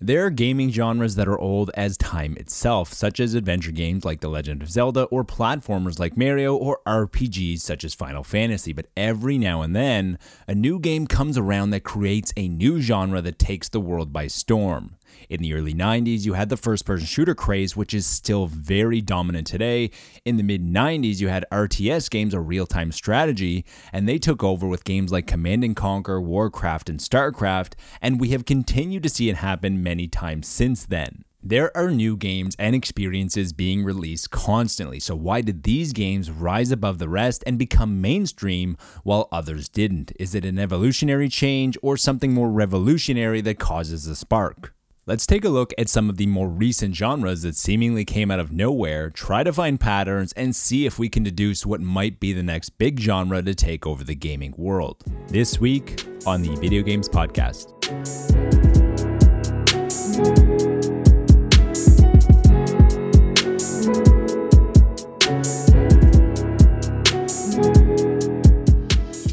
There are gaming genres that are old as time itself, such as adventure games like The Legend of Zelda, or platformers like Mario, or RPGs such as Final Fantasy. But every now and then, a new game comes around that creates a new genre that takes the world by storm. In the early 90s, you had the first person shooter craze, which is still very dominant today. In the mid 90s, you had RTS games a real time strategy, and they took over with games like Command and Conquer, Warcraft, and StarCraft, and we have continued to see it happen many times since then. There are new games and experiences being released constantly, so why did these games rise above the rest and become mainstream while others didn't? Is it an evolutionary change or something more revolutionary that causes the spark? Let's take a look at some of the more recent genres that seemingly came out of nowhere, try to find patterns, and see if we can deduce what might be the next big genre to take over the gaming world. This week on the Video Games Podcast.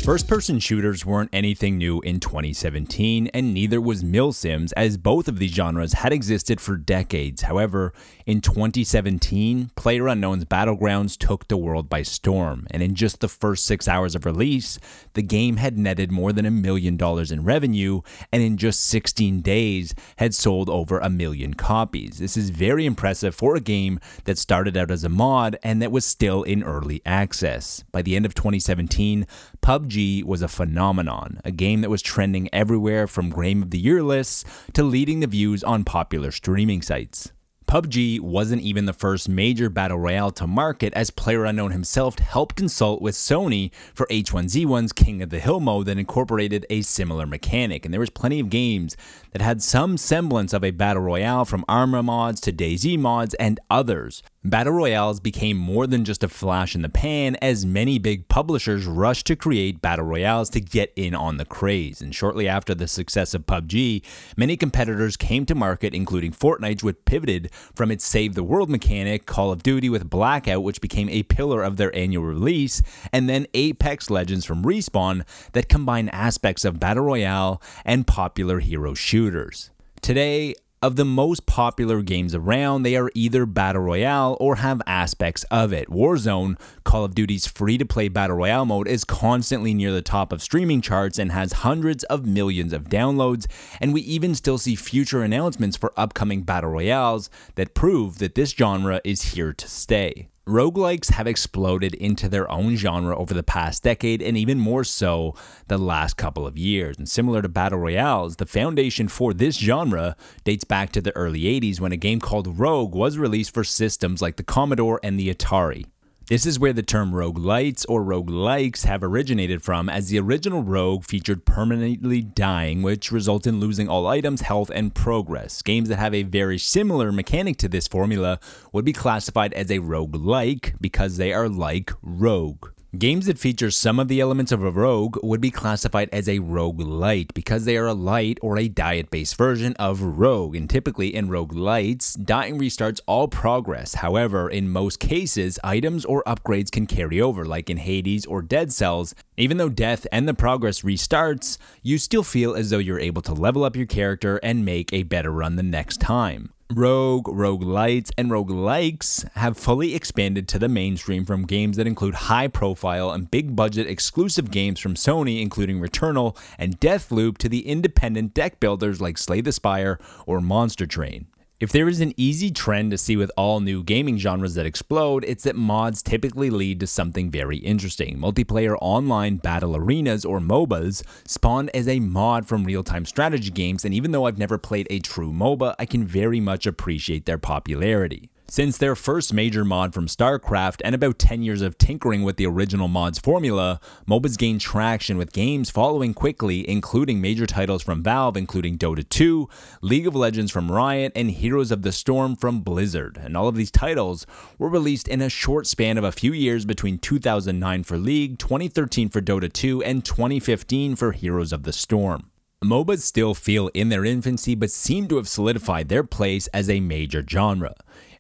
First person shooters weren't anything new in 2017, and neither was milsims, as both of these genres had existed for decades. However, in 2017, PlayerUnknown's Battlegrounds took the world by storm, and in just the first six hours of release, the game had netted more than a million dollars in revenue, and in just 16 days had sold over a million copies. This is very impressive for a game that started out as a mod and that was still in early access. By the end of 2017, PUBG was a phenomenon, a game that was trending everywhere from Game of the Year lists to leading the views on popular streaming sites. PUBG wasn't even the first major battle royale to market, as PlayerUnknown himself helped consult with Sony for H1Z1's King of the Hill mode that incorporated a similar mechanic. And there was plenty of games that had some semblance of a battle royale from Arma mods to DayZ mods and others. Battle Royales became more than just a flash in the pan as many big publishers rushed to create Battle Royales to get in on the craze. And shortly after the success of PUBG, many competitors came to market, including Fortnite, which pivoted from its Save the World mechanic, Call of Duty with Blackout, which became a pillar of their annual release, and then Apex Legends from Respawn that combine aspects of Battle Royale and popular hero shooters. Today, of the most popular games around, they are either Battle Royale or have aspects of it. Warzone, Call of Duty's free to play Battle Royale mode, is constantly near the top of streaming charts and has hundreds of millions of downloads. And we even still see future announcements for upcoming Battle Royales that prove that this genre is here to stay. Roguelikes have exploded into their own genre over the past decade and even more so the last couple of years. And similar to Battle Royales, the foundation for this genre dates back to the early 80s when a game called Rogue was released for systems like the Commodore and the Atari. This is where the term rogue lights or rogue likes have originated from, as the original Rogue featured permanently dying, which results in losing all items, health, and progress. Games that have a very similar mechanic to this formula would be classified as a rogue like because they are like Rogue. Games that feature some of the elements of a rogue would be classified as a rogue light because they are a light or a diet based version of rogue. And typically in rogue lights, dying restarts all progress. However, in most cases, items or upgrades can carry over, like in Hades or Dead Cells. Even though death and the progress restarts, you still feel as though you're able to level up your character and make a better run the next time. Rogue, Rogue Lights, and Rogue Likes have fully expanded to the mainstream from games that include high profile and big budget exclusive games from Sony, including Returnal and Deathloop, to the independent deck builders like Slay the Spire or Monster Train. If there is an easy trend to see with all new gaming genres that explode, it's that mods typically lead to something very interesting. Multiplayer online battle arenas or MOBAs spawned as a mod from real time strategy games, and even though I've never played a true MOBA, I can very much appreciate their popularity. Since their first major mod from StarCraft and about 10 years of tinkering with the original mod's formula, MOBAs gained traction with games following quickly, including major titles from Valve, including Dota 2, League of Legends from Riot, and Heroes of the Storm from Blizzard. And all of these titles were released in a short span of a few years between 2009 for League, 2013 for Dota 2, and 2015 for Heroes of the Storm. MOBAs still feel in their infancy but seem to have solidified their place as a major genre.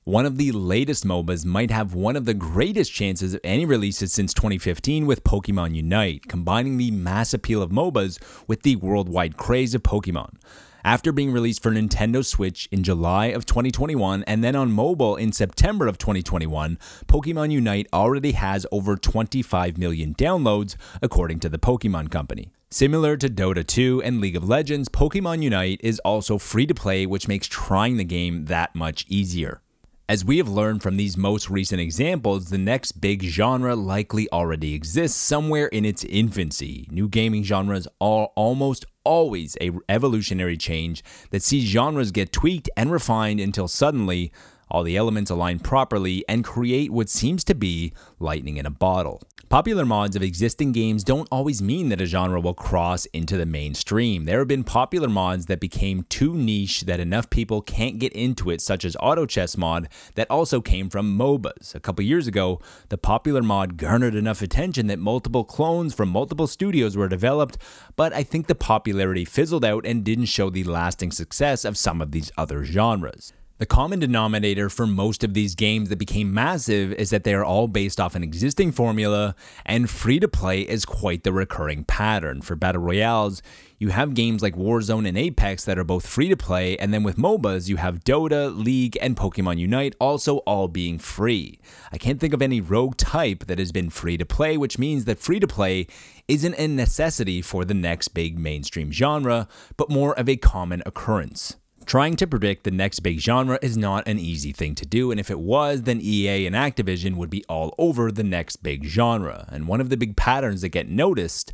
One of the latest MOBAs might have one of the greatest chances of any releases since 2015 with Pokemon Unite, combining the mass appeal of MOBAs with the worldwide craze of Pokemon. After being released for Nintendo Switch in July of 2021 and then on mobile in September of 2021, Pokemon Unite already has over 25 million downloads, according to the Pokemon Company. Similar to Dota 2 and League of Legends, Pokemon Unite is also free to play, which makes trying the game that much easier. As we have learned from these most recent examples, the next big genre likely already exists somewhere in its infancy. New gaming genres are almost always a evolutionary change that sees genres get tweaked and refined until suddenly all the elements align properly and create what seems to be lightning in a bottle. Popular mods of existing games don't always mean that a genre will cross into the mainstream. There have been popular mods that became too niche that enough people can't get into it, such as Auto Chess Mod, that also came from MOBAs. A couple years ago, the popular mod garnered enough attention that multiple clones from multiple studios were developed, but I think the popularity fizzled out and didn't show the lasting success of some of these other genres. The common denominator for most of these games that became massive is that they are all based off an existing formula, and free to play is quite the recurring pattern. For Battle Royales, you have games like Warzone and Apex that are both free to play, and then with MOBAs, you have Dota, League, and Pokemon Unite also all being free. I can't think of any rogue type that has been free to play, which means that free to play isn't a necessity for the next big mainstream genre, but more of a common occurrence. Trying to predict the next big genre is not an easy thing to do, and if it was, then EA and Activision would be all over the next big genre. And one of the big patterns that get noticed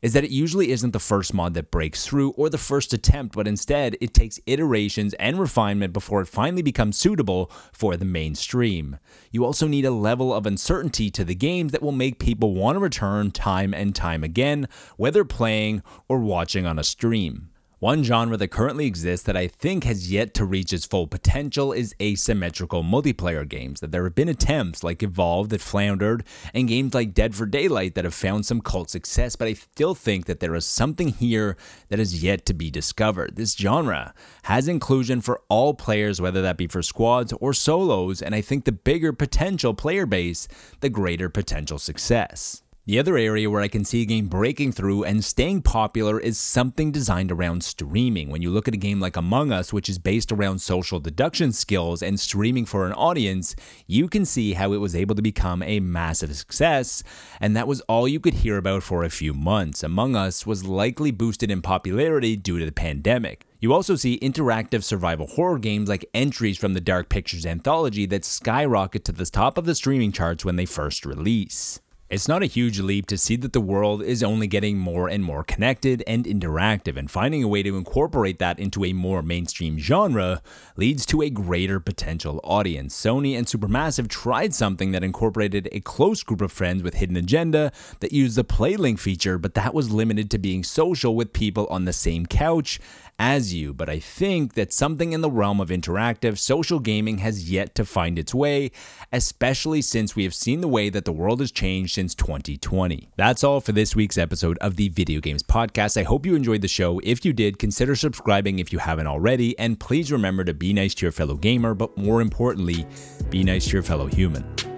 is that it usually isn't the first mod that breaks through or the first attempt, but instead it takes iterations and refinement before it finally becomes suitable for the mainstream. You also need a level of uncertainty to the games that will make people want to return time and time again, whether playing or watching on a stream. One genre that currently exists that I think has yet to reach its full potential is asymmetrical multiplayer games. That there have been attempts like Evolve that floundered, and games like Dead for Daylight that have found some cult success, but I still think that there is something here that is yet to be discovered. This genre has inclusion for all players, whether that be for squads or solos, and I think the bigger potential player base, the greater potential success. The other area where I can see a game breaking through and staying popular is something designed around streaming. When you look at a game like Among Us, which is based around social deduction skills and streaming for an audience, you can see how it was able to become a massive success, and that was all you could hear about for a few months. Among Us was likely boosted in popularity due to the pandemic. You also see interactive survival horror games like entries from the Dark Pictures anthology that skyrocket to the top of the streaming charts when they first release. It's not a huge leap to see that the world is only getting more and more connected and interactive, and finding a way to incorporate that into a more mainstream genre leads to a greater potential audience. Sony and Supermassive tried something that incorporated a close group of friends with Hidden Agenda that used the Playlink feature, but that was limited to being social with people on the same couch as you, but I think that something in the realm of interactive social gaming has yet to find its way, especially since we have seen the way that the world has changed since 2020. That's all for this week's episode of the Video Games Podcast. I hope you enjoyed the show. If you did, consider subscribing if you haven't already, and please remember to be nice to your fellow gamer, but more importantly, be nice to your fellow human.